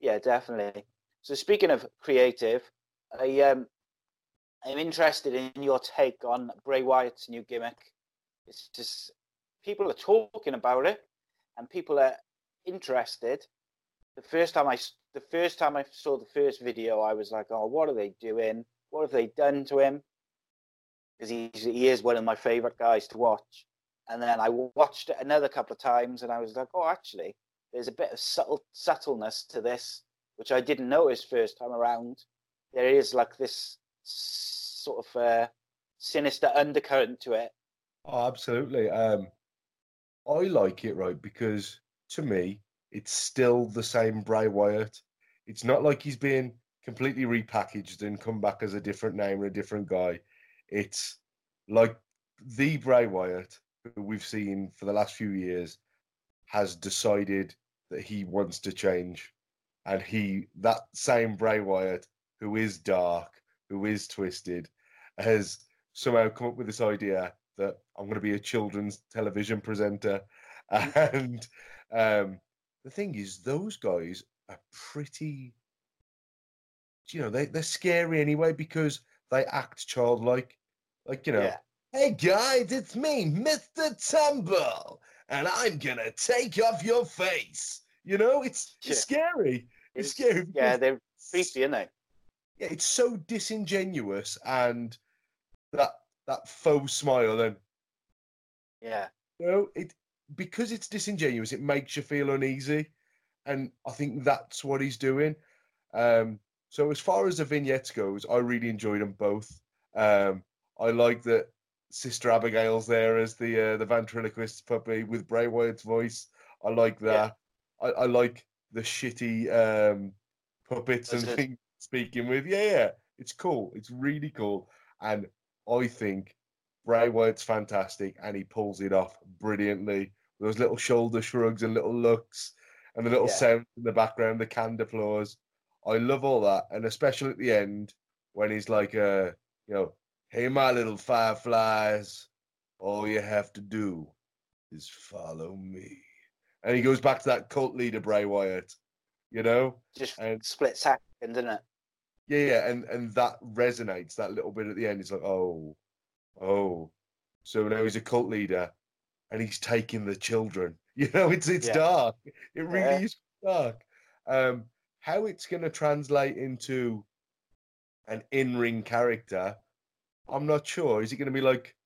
yeah, definitely. So speaking of creative, I um, I'm interested in your take on Bray Wyatt's new gimmick. It's just people are talking about it, and people are interested. The first time I the first time I saw the first video, I was like, "Oh, what are they doing? What have they done to him?" Because he he is one of my favorite guys to watch. And then I watched it another couple of times, and I was like, "Oh, actually, there's a bit of subtle subtleness to this, which I didn't notice first time around. There is like this sort of uh, sinister undercurrent to it. Oh, absolutely. Um, I like it, right? Because to me, it's still the same Bray Wyatt. It's not like he's been completely repackaged and come back as a different name and a different guy. It's like the Bray Wyatt who we've seen for the last few years has decided that he wants to change. And he, that same Bray Wyatt, who is dark, who is twisted, has somehow come up with this idea that I'm going to be a children's television presenter. [LAUGHS] And um, the thing is, those guys are pretty, you know, they, they're scary anyway because they act childlike. Like, you know, Yeah. hey guys, it's me, Mr. Tumble, and I'm going to take off your face. You know, it's, it's scary. It's, scary. Yeah, they're creepy, aren't they? yeah, it's so disingenuous and that that faux smile then. Yeah. you know it because it's disingenuous it makes you feel uneasy and i think that's what he's doing. Um so as far as the vignettes goes i really enjoyed them both. Um i like that sister abigail's there as the uh, the ventriloquist puppy with bray wyatt's voice. I like that. I, I like the shitty um puppets and That's [LAUGHS] it. things speaking with. Yeah yeah. It's cool. It's really cool. And i think Bray Wyatt's fantastic and he pulls it off brilliantly. Those little shoulder shrugs and little looks and the little Yeah. sound in the background, the canned applause. I love all that. And especially at the end when he's like, uh, you know, hey, my little fireflies, All you have to do is follow me. And he goes back to that cult leader, Bray Wyatt. You know? Just And- split second, isn't it? Yeah, yeah, and and that resonates that little bit at the end. It's like, oh, oh, so now he's a cult leader, and he's taking the children. [LAUGHS] You know, it's it's Yeah. dark. It really Yeah. is dark. Um, how it's going to translate into an in-ring character, I'm not sure. Is it going to be like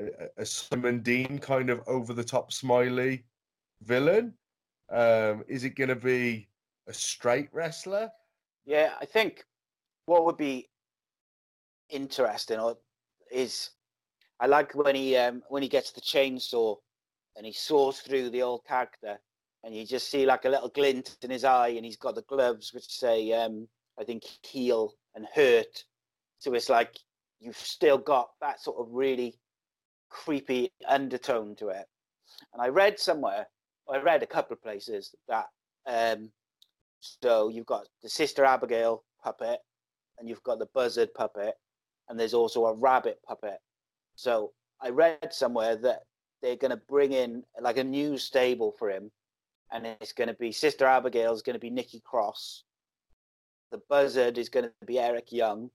a, a Simon Dean kind of over-the-top smiley villain? Um, is it going to be a straight wrestler? Yeah, I think what would be interesting or is I like when he um, when he gets the chainsaw and he saws through the old character and you just see like a little glint in his eye and he's got the gloves which say um, I think heal and hurt. So it's like you've still got that sort of really creepy undertone to it. And I read somewhere, I read a couple of places that um, so you've got the Sister Abigail puppet, and you've got the Buzzard puppet, and there's also a rabbit puppet. So I read somewhere that they're going to bring in like a new stable for him, and it's going to be Sister Abigail is going to be Nikki Cross, the Buzzard is going to be Eric Young,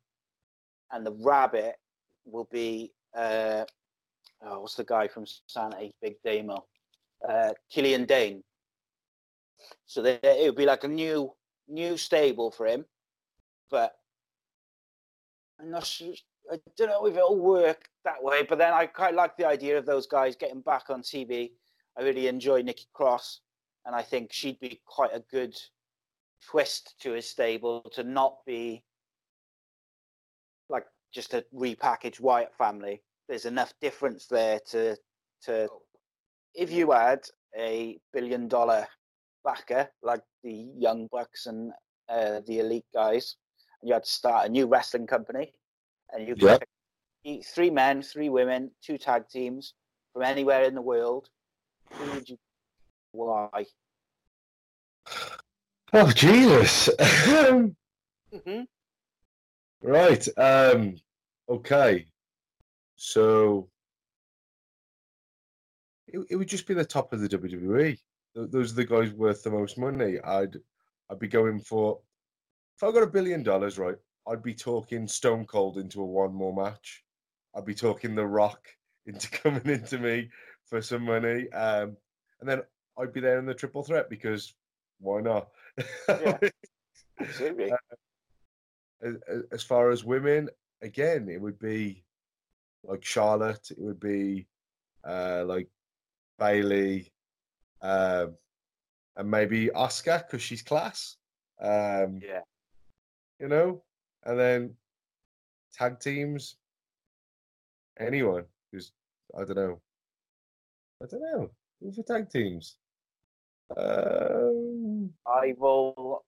and the rabbit will be uh, oh, what's the guy from Sanity, Big Damo, uh, Killian Dain. So it would be like a new new stable for him, but I'm not sure. I don't know if it'll work that way. But then I quite like the idea of those guys getting back on TV. I really enjoy Nikki Cross, and I think she'd be quite a good twist to his stable to not be like just a repackaged Wyatt family. There's enough difference there to to if you add a billion dollar backer like the Young Bucks and uh, the Elite guys, and you had to start a new wrestling company, and you Yeah. could pick three men, three women, two tag teams from anywhere in the world. Who would you? Why? Oh Jesus! hmm right. Um. Okay. So it, it would just be the top of the WWE. Those are the guys worth the most money. I'd I'd be going for if I got a billion dollars, right? I'd be talking Stone Cold into a one more match. I'd be talking The Rock into [LAUGHS] coming into me for some money. Um, and then I'd be there in the triple threat because why not? Yeah. [LAUGHS] Absolutely. as, as- as far as women, again, it would be like Charlotte. It would be uh, like Bayley, um, and maybe Asuka because she's class. Um, yeah. You know, and then tag teams. Anyone who's I don't know. I don't know who for tag teams. Um, I will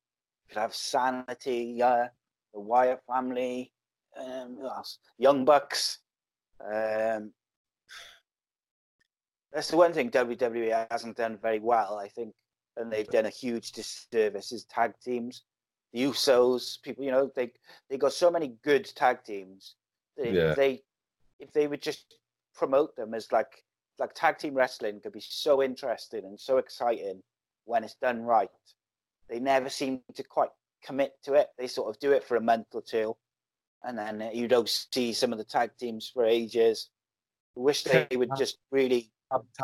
could have Sanity, uh, the Wyatt family, um, who else? Young Bucks. Um, that's the one thing WWE hasn't done very well, I think, and they've done a huge disservice is tag teams. The Usos, people, you know, they they got so many good tag teams. They, Yeah. they if they would just promote them as like like tag team wrestling could be so interesting and so exciting when it's done right. They never seem to quite commit to it. They sort of do it for a month or two, and then you don't see some of the tag teams for ages. I wish they would just really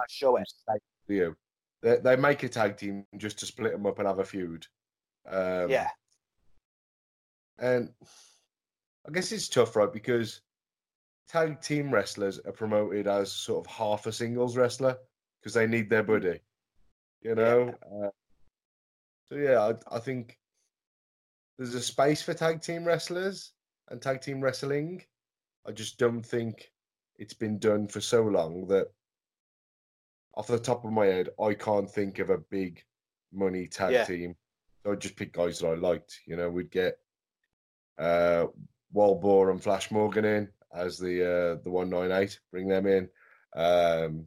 show it. for you. They, they make a tag team just to split them up and have a feud. Um, yeah, And I guess it's tough, right? Because tag team wrestlers are promoted as sort of half a singles wrestler because they need their buddy, you know? Uh, so, yeah, I, I think there's a space for tag team wrestlers and tag team wrestling. I just don't think it's been done for so long that off the top of my head, I can't think of a big money tag Yeah. team. So I'd just pick guys that I liked. You know, we'd get uh Walbor and Flash Morgan in as the uh the one nine eight, bring them in. Um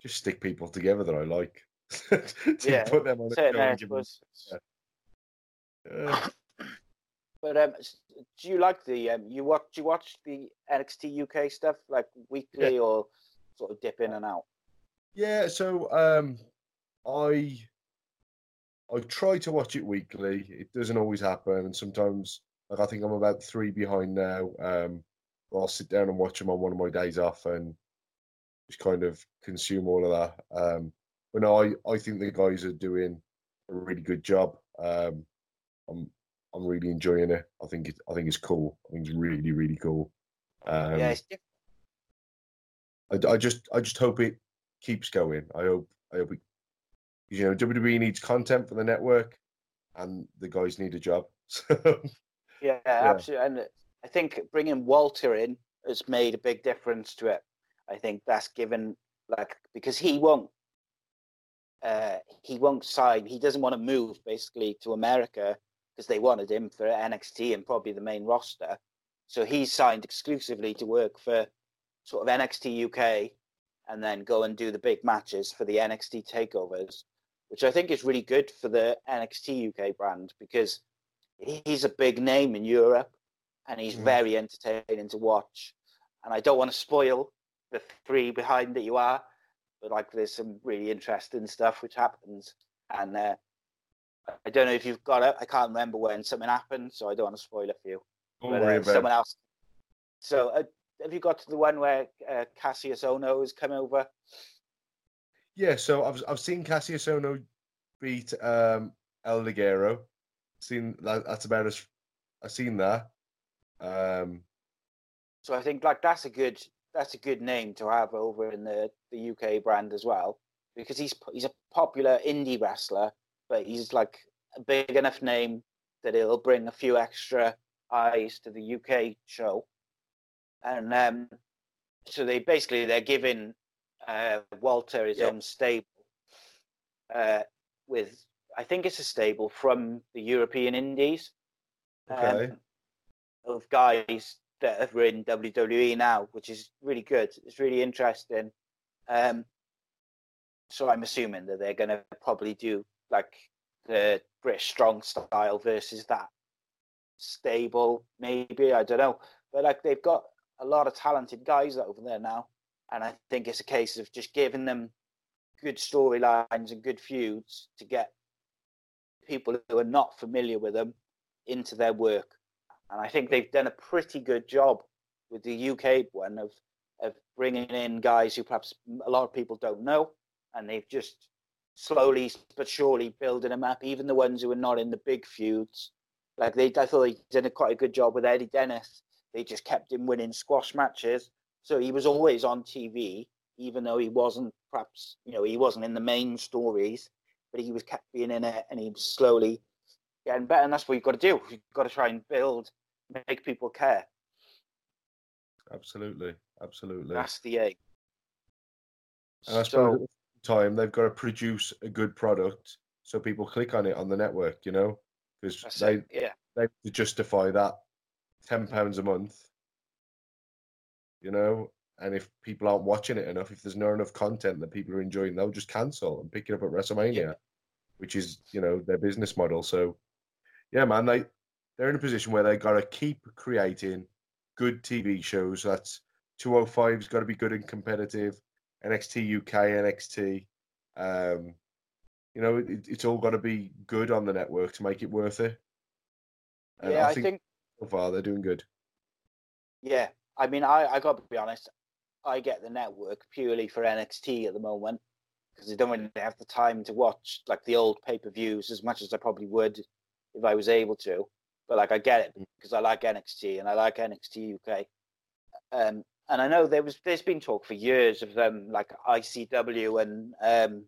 just stick people together that I like. [LAUGHS] to Yeah, put them on a Certain show and give them- areas. Yeah. But [COUGHS] But um, do you like the um, you watch do you watch the NXT UK stuff like weekly yeah. or sort of dip in and out? Yeah, so um, I I try to watch it weekly. It doesn't always happen, and sometimes like I think I'm about three behind now. Um, I'll sit down and watch them on one of my days off and just kind of consume all of that. Um, but no, I, I think the guys are doing a really good job. Um, I'm I'm really enjoying it. I think it I think it's cool. I think it's really really cool. Um, yeah, I, I just I just hope it keeps going. I hope I hope it, you know WWE needs content for the network, and the guys need a job. [LAUGHS] yeah, yeah, absolutely. And I think bringing Walter in has made a big difference to it. I think that's given like because he won't uh, he won't sign. He doesn't want to move basically to America because they wanted him for NXT and probably the main roster. So he signed exclusively to work for sort of NXT UK and then go and do the big matches for the NXT takeovers, which I think is really good for the NXT UK brand because he's a big name in Europe and he's mm. very entertaining to watch. And I don't want to spoil the three behind that you are, but like there's some really interesting stuff which happens. And uh, I don't know if you've got it. I can't remember when something happened, so I don't want to spoil it for you. Don't but, worry uh, about someone else. So uh, have you got to the one where uh, Kassius Ohno has come over? Yeah, so I've I've seen Kassius Ohno beat um, El Ligero. Seen that, that's about as I've seen that. Um, so I think like that's a good that's a good name to have over in the, the UK brand as well because he's he's a popular indie wrestler, but he's like a big enough name that it'll bring a few extra eyes to the UK show and um, so they basically they're giving uh, Walter is own stable uh, with I think it's a stable from the European Indies okay. um, of guys that are in WWE now, which is really good. It's really interesting. Um, so I'm assuming that they're going to probably do like the British Strong style versus that stable, maybe I don't know. But like they've got a lot of talented guys over there now, and I think it's a case of just giving them good storylines and good feuds to get people who are not familiar with them into their work. And I think they've done a pretty good job with the UK one of of bringing in guys who perhaps a lot of people don't know, and they've just slowly but surely building them up. Even the ones who are not in the big feuds, like they, I thought they did a quite a good job with Eddie Dennis they just kept him winning squash matches. So he was always on TV, even though he wasn't perhaps, you know, he wasn't in the main stories, but he was kept being in it and he was slowly getting better. And that's what you've got to do. You've got to try and build, make people care. Absolutely. Absolutely. That's the aim. And I suppose so, time they've got to produce a good product so people click on it on the network, you know, because they, yeah. they have to justify that ten pounds a month, you know, and if people aren't watching it enough, if there's not enough content that people are enjoying, they'll just cancel and pick it up at WrestleMania, yeah. which is you know their business model. So, yeah, man, they they're in a position where they got to keep creating good TV shows. That's 205's got to be good and competitive. NXT UK, NXT. Um, you know, it, it's all got to be good on the network to make it worth it. And yeah, I think, I think so far. They're doing good. Yeah, I mean, I I got to be honest. I get the network purely for NXT at the moment because I don't really have the time to watch like the old pay per views as much as I probably would if I was able to. But like I get it because mm. I like NXT and I like NXT UK. Um, and I know there was there's been talk for years of them like ICW and um,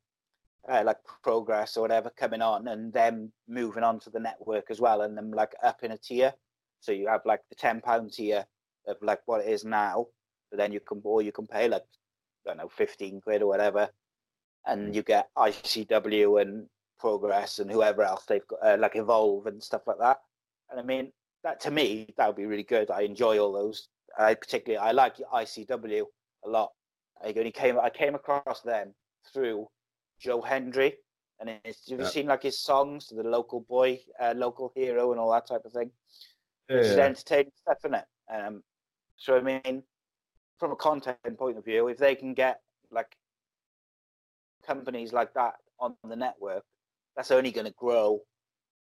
uh, like Progress or whatever coming on and them moving on to the network as well and them like up in a tier. So you have like the ten pound tier of like what it is now, but then you can or you can pay like I don't know fifteen quid or whatever, and you get ICW and Progress and whoever else they've got uh, like Evolve and stuff like that. And I mean that to me that would be really good. I enjoy all those. I particularly I like ICW a lot. I only came I came across them through Joe Hendry, and it's, you've yeah. seen like his songs, the local boy, uh, local hero, and all that type of thing. Yeah, is yeah. entertaining stuff, isn't it? Um, so I mean, from a content point of view, if they can get like companies like that on the network, that's only going to grow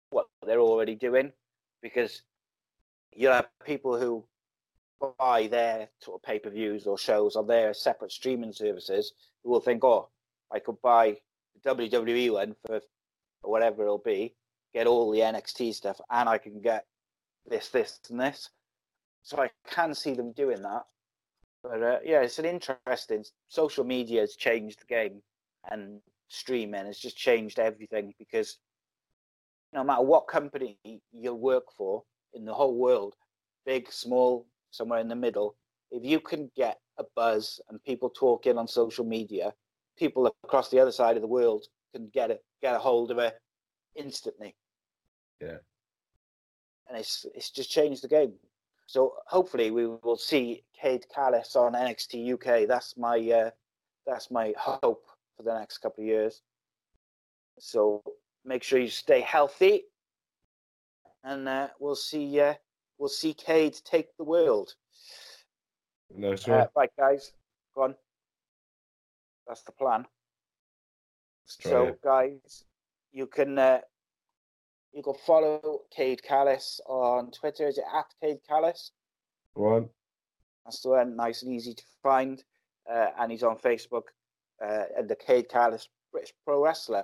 what they're already doing, because you have people who buy their sort of pay-per-views or shows on their separate streaming services who will think, oh, I could buy the WWE one for whatever it'll be, get all the NXT stuff, and I can get this, this, and this. So I can see them doing that. But uh, yeah, it's an interesting. Social media has changed the game, and streaming has just changed everything because no matter what company you work for in the whole world, big, small, somewhere in the middle, if you can get a buzz and people talking on social media, people across the other side of the world can get it, get a hold of it instantly. Yeah. And it's it's just changed the game. So hopefully we will see Kade Callous on NXT UK. That's my uh, that's my hope for the next couple of years. So make sure you stay healthy, and uh, we'll see uh, we'll see Kade take the world. Nice Uh, one. right, guys, go on. That's the plan. So, it. guys, you can uh, you can follow Kade Callous on Twitter. Is it at Kade Callous? Go on. That's the one, nice and easy to find. Uh, and he's on Facebook uh, under Kade Callous, British Pro Wrestler.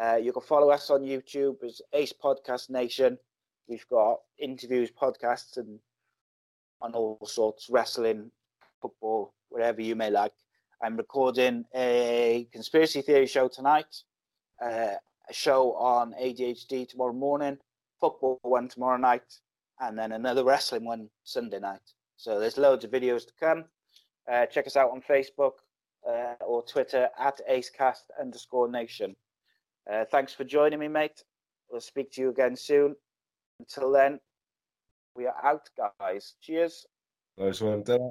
Uh, you can follow us on YouTube as Ace Podcast Nation. We've got interviews, podcasts, and on all sorts, wrestling, football, whatever you may like. I'm recording a conspiracy theory show tonight, uh, a show on ADHD tomorrow morning, football one tomorrow night, and then another wrestling one Sunday night. So there's loads of videos to come. Uh, check us out on Facebook uh, or Twitter at acecast underscore nation. Uh, thanks for joining me, mate. We'll speak to you again soon. Until then, we are out, guys. Cheers. Nice one. Ta-ra.